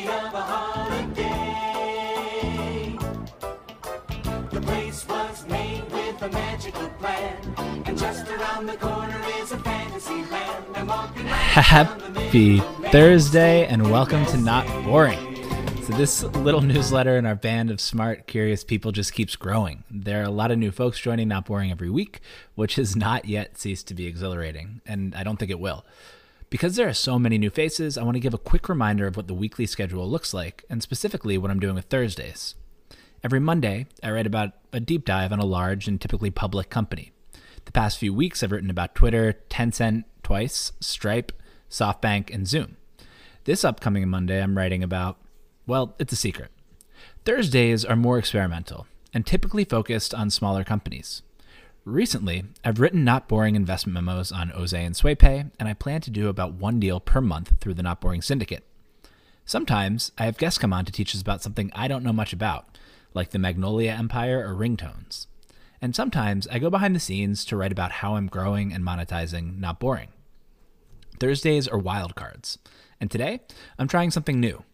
me of a holiday. The place was made with a magical plan, and just around the corner is a fantasy land. I'm walking right down the Happy Thursday and welcome to Not Boring. So, this little newsletter in our band of smart, curious people just keeps growing. There are a lot of new folks joining Not Boring every week, which has not yet ceased to be exhilarating, and I don't think it will. Because there are so many new faces, I want to give a quick reminder of what the weekly schedule looks like, and specifically what I'm doing with Thursdays. Every Monday, I write about a deep dive on a large and typically public company. The past few weeks, I've written about Twitter, Tencent twice, Stripe, SoftBank, and Zoom. This upcoming Monday, I'm writing about, well, it's a secret. Thursdays are more experimental and typically focused on smaller companies. Recently, I've written not boring investment memos on Oze and SwayPay, and I plan to do about one deal per month through the Not Boring Syndicate. Sometimes I have guests come on to teach us about something I don't know much about, like the Magnolia Empire or ringtones. And sometimes I go behind the scenes to write about how I'm growing and monetizing Not Boring. Thursdays are wildcards, and today I'm trying something new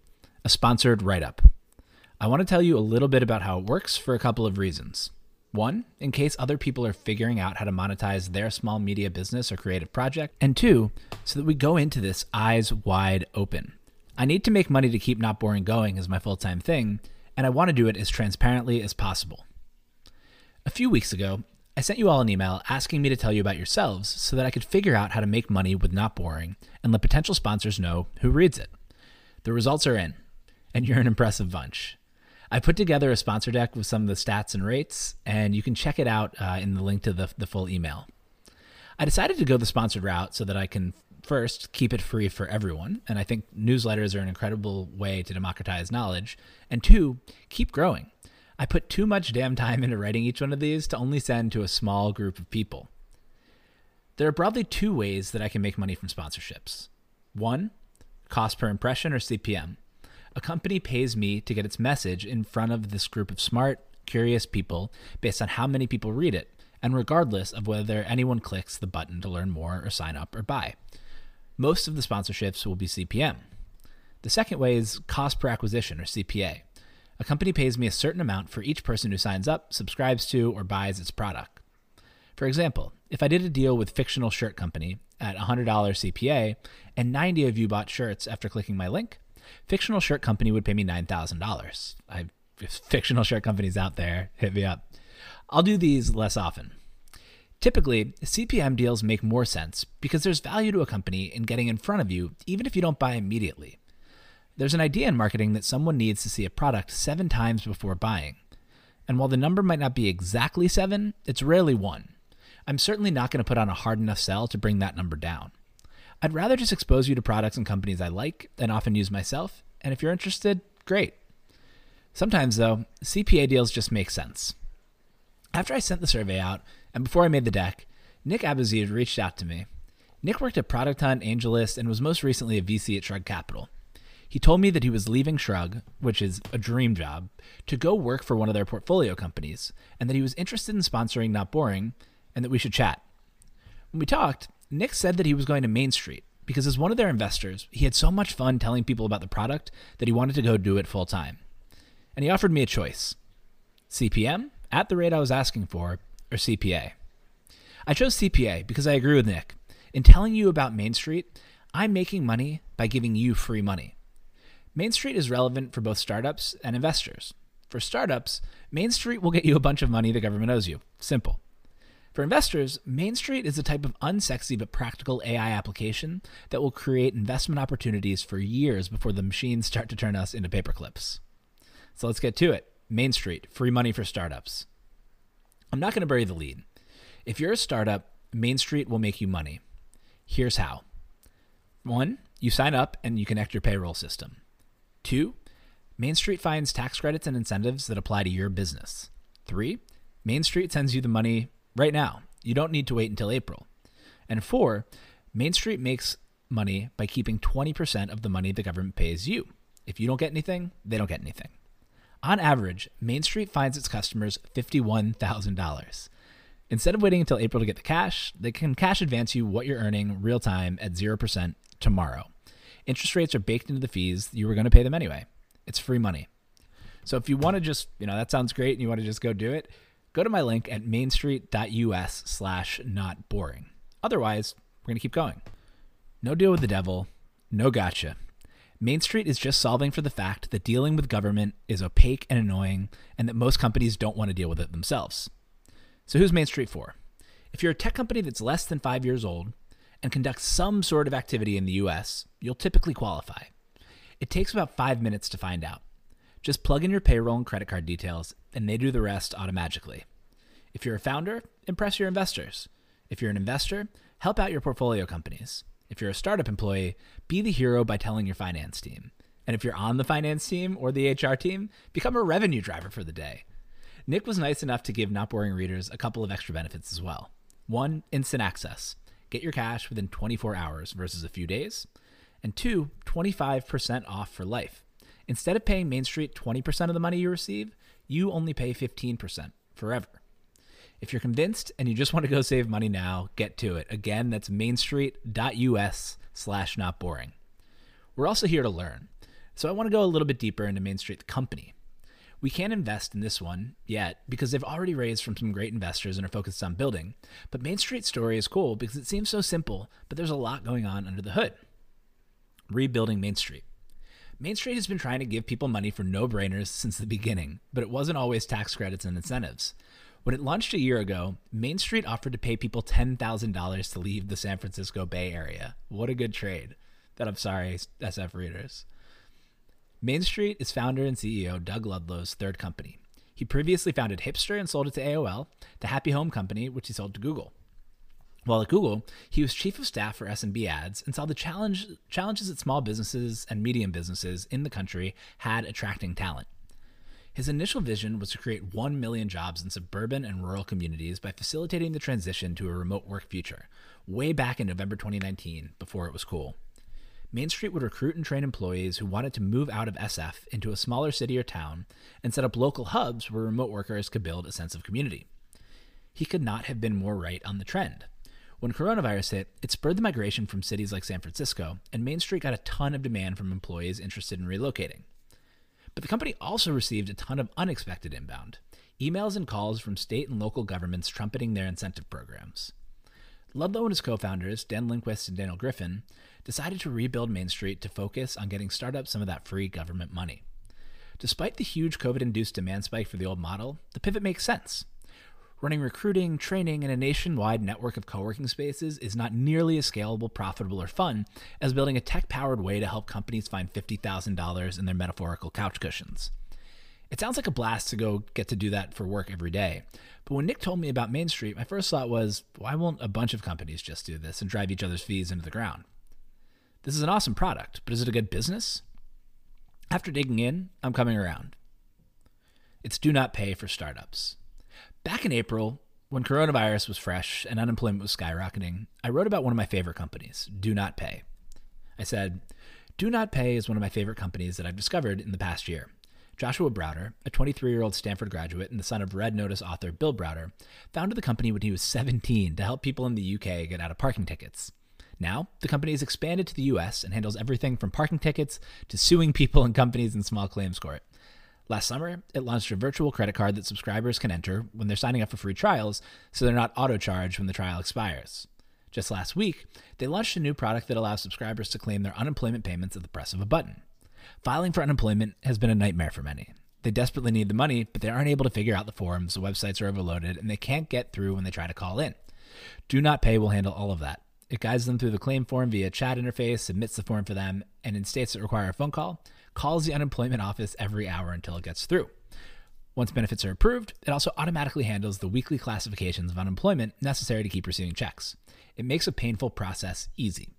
a sponsored write up. I want to tell you a little bit about how it works for a couple of reasons. One, in case other people are figuring out how to monetize their small media business or creative project. And two, so that we go into this eyes wide open. I need to make money to keep Not Boring going as my full time thing, and I want to do it as transparently as possible. A few weeks ago, I sent you all an email asking me to tell you about yourselves so that I could figure out how to make money with Not Boring and let potential sponsors know who reads it. The results are in, and you're an impressive bunch. I put together a sponsor deck with some of the stats and rates, and you can check it out uh, in the link to the, the full email. I decided to go the sponsored route so that I can first keep it free for everyone, and I think newsletters are an incredible way to democratize knowledge, and two, keep growing. I put too much damn time into writing each one of these to only send to a small group of people. There are broadly two ways that I can make money from sponsorships. One, cost per impression or CPM. A company pays me to get its message in front of this group of smart, curious people based on how many people read it, and regardless of whether anyone clicks the button to learn more or sign up or buy. Most of the sponsorships will be CPM. The second way is cost per acquisition or CPA. A company pays me a certain amount for each person who signs up, subscribes to, or buys its product. For example, if I did a deal with Fictional Shirt Company at $100 CPA and 90 of you bought shirts after clicking my link, Fictional Shirt Company would pay me $9,000. I if fictional shirt companies out there, hit me up. I'll do these less often. Typically, CPM deals make more sense because there's value to a company in getting in front of you even if you don't buy immediately. There's an idea in marketing that someone needs to see a product seven times before buying. And while the number might not be exactly seven, it's rarely one. I'm certainly not going to put on a hard enough sell to bring that number down. I'd rather just expose you to products and companies I like and often use myself, and if you're interested, great. Sometimes, though, CPA deals just make sense. After I sent the survey out, and before I made the deck, Nick Abouzeid reached out to me. Nick worked at Product Hunt, AngelList, and was most recently a VC at Shrug Capital. He told me that he was leaving Shrug, which is a dream job, to go work for one of their portfolio companies, and that he was interested in sponsoring Not Boring, and that we should chat. When we talked, Nick said that he was going to Main Street because, as one of their investors, he had so much fun telling people about the product that he wanted to go do it full time. And he offered me a choice CPM, at the rate I was asking for, or CPA. I chose CPA because I agree with Nick. In telling you about Main Street, I'm making money by giving you free money. Main Street is relevant for both startups and investors. For startups, Main Street will get you a bunch of money the government owes you. Simple. For investors, Main Street is a type of unsexy but practical AI application that will create investment opportunities for years before the machines start to turn us into paperclips. So let's get to it. Main Street, free money for startups. I'm not going to bury the lead. If you're a startup, Main Street will make you money. Here's how. One, you sign up and you connect your payroll system. Two, Main Street finds tax credits and incentives that apply to your business. Three, Main Street sends you the money right now. You don't need to wait until April. And four, Main Street makes money by keeping 20% of the money the government pays you. If you don't get anything, they don't get anything. On average, Main Street finds its customers $51,000. Instead of waiting until April to get the cash, they can cash advance you what you're earning real time at 0% tomorrow. interest rates are baked into the fees. You were going to pay them anyway. It's free money. So if you want to just, you know, that sounds great and you want to just go do it, go to my link at mainstreet.us slash not boring. Otherwise, we're going to keep going. No deal with the devil. No gotcha. Main Street is just solving for the fact that dealing with government is opaque and annoying, and that most companies don't want to deal with it themselves. So, who's Main Street for? If you're a tech company that's less than five years old and conducts some sort of activity in the US, you'll typically qualify. It takes about five minutes to find out. Just plug in your payroll and credit card details, and they do the rest automatically. If you're a founder, impress your investors. If you're an investor, help out your portfolio companies. If you're a startup employee, be the hero by telling your finance team. And if you're on the finance team or the HR team, become a revenue driver for the day. Nick was nice enough to give Not Boring readers a couple of extra benefits as well. One, instant access. Get your cash within 24 hours versus a few days. And two, 25% off for life. Instead of paying Main Street 20% of the money you receive, you only pay 15% forever. If you're convinced and you just want to go save money now, get to it. Again, that's mainstreet.us slash not boring. We're also here to learn. So I want to go a little bit deeper into Main Street, the company. We can't invest in this one yet because they've already raised from some great investors and are focused on building. But Main Street's story is cool because it seems so simple, but there's a lot going on under the hood. Rebuilding Main Street. Main Street has been trying to give people money for no brainers since the beginning, but it wasn't always tax credits and incentives. When it launched a year ago, Main Street offered to pay people $10,000 to leave the San Francisco Bay Area. What a good trade. That I'm sorry, SF readers. Main Street is founder and CEO Doug Ludlow's third company. He previously founded Hipster and sold it to AOL, the Happy Home Company, which he sold to Google. While at Google, he was chief of staff for SMB ads and saw the challenge, challenges that small businesses and medium businesses in the country had attracting talent. His initial vision was to create 1 million jobs in suburban and rural communities by facilitating the transition to a remote work future, way back in November 2019, before it was cool. Main Street would recruit and train employees who wanted to move out of SF into a smaller city or town and set up local hubs where remote workers could build a sense of community. He could not have been more right on the trend. When coronavirus hit, it spurred the migration from cities like San Francisco, and Main Street got a ton of demand from employees interested in relocating. But the company also received a ton of unexpected inbound emails and calls from state and local governments trumpeting their incentive programs. Ludlow and his co founders, Dan Lindquist and Daniel Griffin, decided to rebuild Main Street to focus on getting startups some of that free government money. Despite the huge COVID induced demand spike for the old model, the pivot makes sense. Running recruiting, training, and a nationwide network of co working spaces is not nearly as scalable, profitable, or fun as building a tech powered way to help companies find $50,000 in their metaphorical couch cushions. It sounds like a blast to go get to do that for work every day. But when Nick told me about Main Street, my first thought was, why won't a bunch of companies just do this and drive each other's fees into the ground? This is an awesome product, but is it a good business? After digging in, I'm coming around. It's do not pay for startups. Back in April, when coronavirus was fresh and unemployment was skyrocketing, I wrote about one of my favorite companies, Do Not Pay. I said, Do Not Pay is one of my favorite companies that I've discovered in the past year. Joshua Browder, a 23 year old Stanford graduate and the son of Red Notice author Bill Browder, founded the company when he was 17 to help people in the UK get out of parking tickets. Now, the company has expanded to the US and handles everything from parking tickets to suing people and companies in small claims court. Last summer, it launched a virtual credit card that subscribers can enter when they're signing up for free trials so they're not auto charged when the trial expires. Just last week, they launched a new product that allows subscribers to claim their unemployment payments at the press of a button. Filing for unemployment has been a nightmare for many. They desperately need the money, but they aren't able to figure out the forms, the websites are overloaded, and they can't get through when they try to call in. Do Not Pay will handle all of that. It guides them through the claim form via chat interface, submits the form for them, and in states that require a phone call, calls the unemployment office every hour until it gets through. Once benefits are approved, it also automatically handles the weekly classifications of unemployment necessary to keep receiving checks. It makes a painful process easy.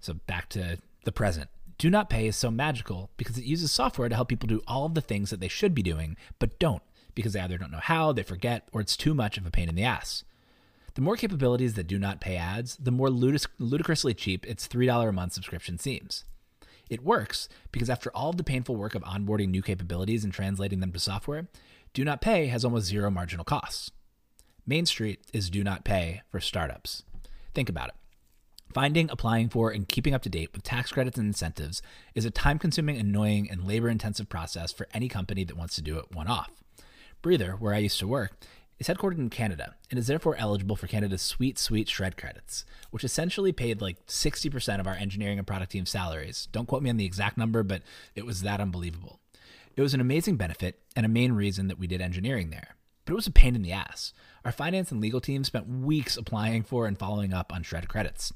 So back to the present. Do Not Pay is so magical because it uses software to help people do all of the things that they should be doing, but don't because they either don't know how, they forget, or it's too much of a pain in the ass. The more capabilities that Do Not Pay adds, the more ludic- ludicrously cheap its $3 a month subscription seems. It works because after all of the painful work of onboarding new capabilities and translating them to software, Do Not Pay has almost zero marginal costs. Main Street is Do Not Pay for startups. Think about it. Finding, applying for, and keeping up to date with tax credits and incentives is a time consuming, annoying, and labor intensive process for any company that wants to do it one off. Breather, where I used to work, is headquartered in Canada and is therefore eligible for Canada's sweet, sweet SR&ED credits, which essentially paid like 60% of our engineering and product team salaries. Don't quote me on the exact number, but it was that unbelievable. It was an amazing benefit and a main reason that we did engineering there. But it was a pain in the ass. Our finance and legal team spent weeks applying for and following up on SR&ED credits.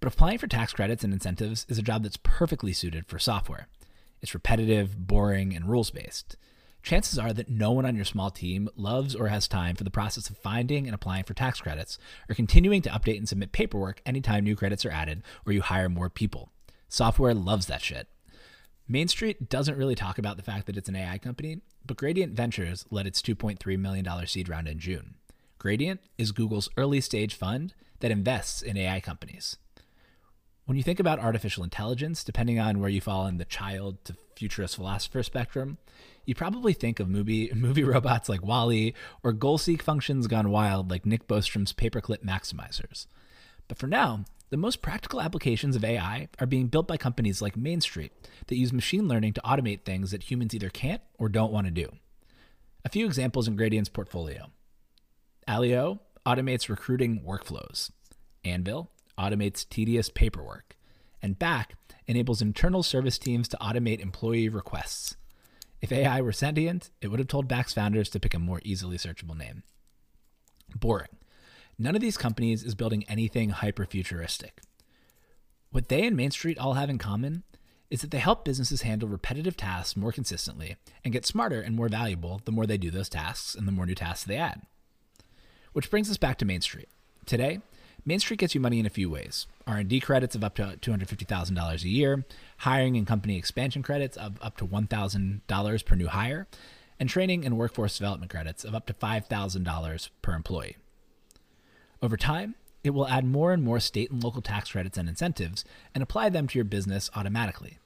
But applying for tax credits and incentives is a job that's perfectly suited for software. It's repetitive, boring, and rules based chances are that no one on your small team loves or has time for the process of finding and applying for tax credits or continuing to update and submit paperwork anytime new credits are added or you hire more people. Software loves that shit. Main Street doesn't really talk about the fact that it's an AI company, but Gradient Ventures led its $2.3 million seed round in June. Gradient is Google's early stage fund that invests in AI companies. When you think about artificial intelligence, depending on where you fall in the child to futurist philosopher spectrum, you probably think of movie movie robots like WALL-E or goal-seek functions gone wild like Nick Bostrom's paperclip maximizers. But for now, the most practical applications of AI are being built by companies like Main Street that use machine learning to automate things that humans either can't or don't want to do. A few examples in Gradient's portfolio. Alio automates recruiting workflows. Anvil automates tedious paperwork. And Back enables internal service teams to automate employee requests. If AI were sentient, it would have told Back's founders to pick a more easily searchable name. Boring. None of these companies is building anything hyper futuristic. What they and Main Street all have in common is that they help businesses handle repetitive tasks more consistently and get smarter and more valuable the more they do those tasks and the more new tasks they add. Which brings us back to Main Street. Today, Main Street gets you money in a few ways. R&D credits of up to $250,000 a year, hiring and company expansion credits of up to $1,000 per new hire, and training and workforce development credits of up to $5,000 per employee. Over time, it will add more and more state and local tax credits and incentives and apply them to your business automatically.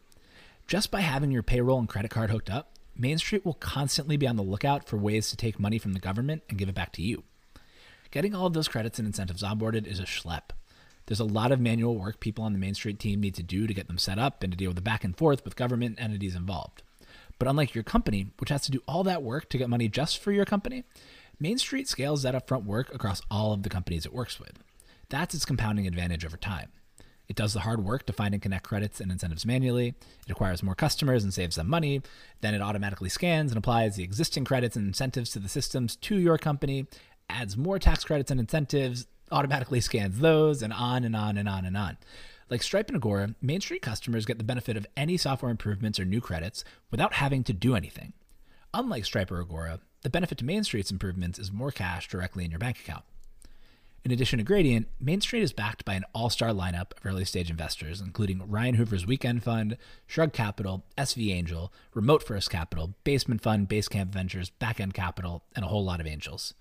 Just by having your payroll and credit card hooked up, Main Street will constantly be on the lookout for ways to take money from the government and give it back to you. Getting all of those credits and incentives onboarded is a schlep. There's a lot of manual work people on the Main Street team need to do to get them set up and to deal with the back and forth with government entities involved. But unlike your company, which has to do all that work to get money just for your company, Main Street scales that upfront work across all of the companies it works with. That's its compounding advantage over time. It does the hard work to find and connect credits and incentives manually. It acquires more customers and saves them money. Then it automatically scans and applies the existing credits and incentives to the systems to your company adds more tax credits and incentives, automatically scans those, and on and on and on and on. Like Stripe and Agora, Main Street customers get the benefit of any software improvements or new credits without having to do anything. Unlike Stripe or Agora, the benefit to Main Street's improvements is more cash directly in your bank account. In addition to Gradient, Main Street is backed by an all star lineup of early stage investors, including Ryan Hoover's Weekend Fund, Shrug Capital, SV Angel, Remote First Capital, Basement Fund, Basecamp Ventures, Backend Capital, and a whole lot of angels.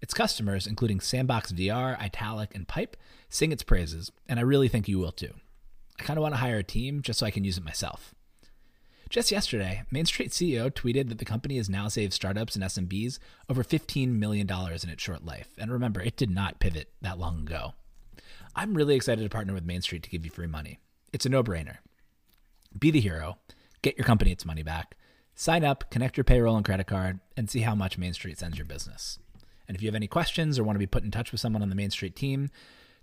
Its customers, including Sandbox VR, Italic, and Pipe, sing its praises, and I really think you will too. I kind of want to hire a team just so I can use it myself. Just yesterday, Main Street CEO tweeted that the company has now saved startups and SMBs over $15 million in its short life. And remember, it did not pivot that long ago. I'm really excited to partner with Main Street to give you free money. It's a no brainer. Be the hero, get your company its money back, sign up, connect your payroll and credit card, and see how much Main Street sends your business. And if you have any questions or want to be put in touch with someone on the Main Street team,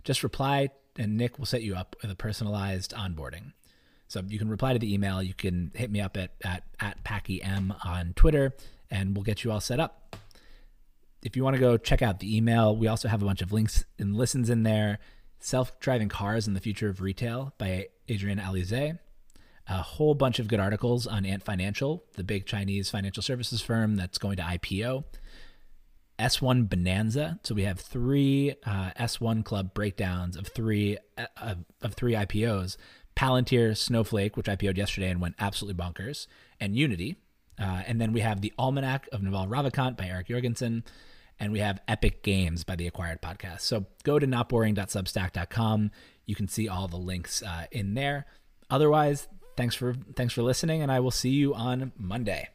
just reply and Nick will set you up with a personalized onboarding. So you can reply to the email. You can hit me up at, at, at PackyM on Twitter and we'll get you all set up. If you want to go check out the email, we also have a bunch of links and listens in there. Self Driving Cars and the Future of Retail by Adrian Alize. A whole bunch of good articles on Ant Financial, the big Chinese financial services firm that's going to IPO. S1 Bonanza. So we have three uh, S1 Club breakdowns of three uh, of three IPOs: Palantir, Snowflake, which IPO'd yesterday and went absolutely bonkers, and Unity. Uh, and then we have the Almanac of Naval Ravikant by Eric Jorgensen, and we have Epic Games by the Acquired Podcast. So go to notboring.substack.com. You can see all the links uh, in there. Otherwise, thanks for thanks for listening, and I will see you on Monday.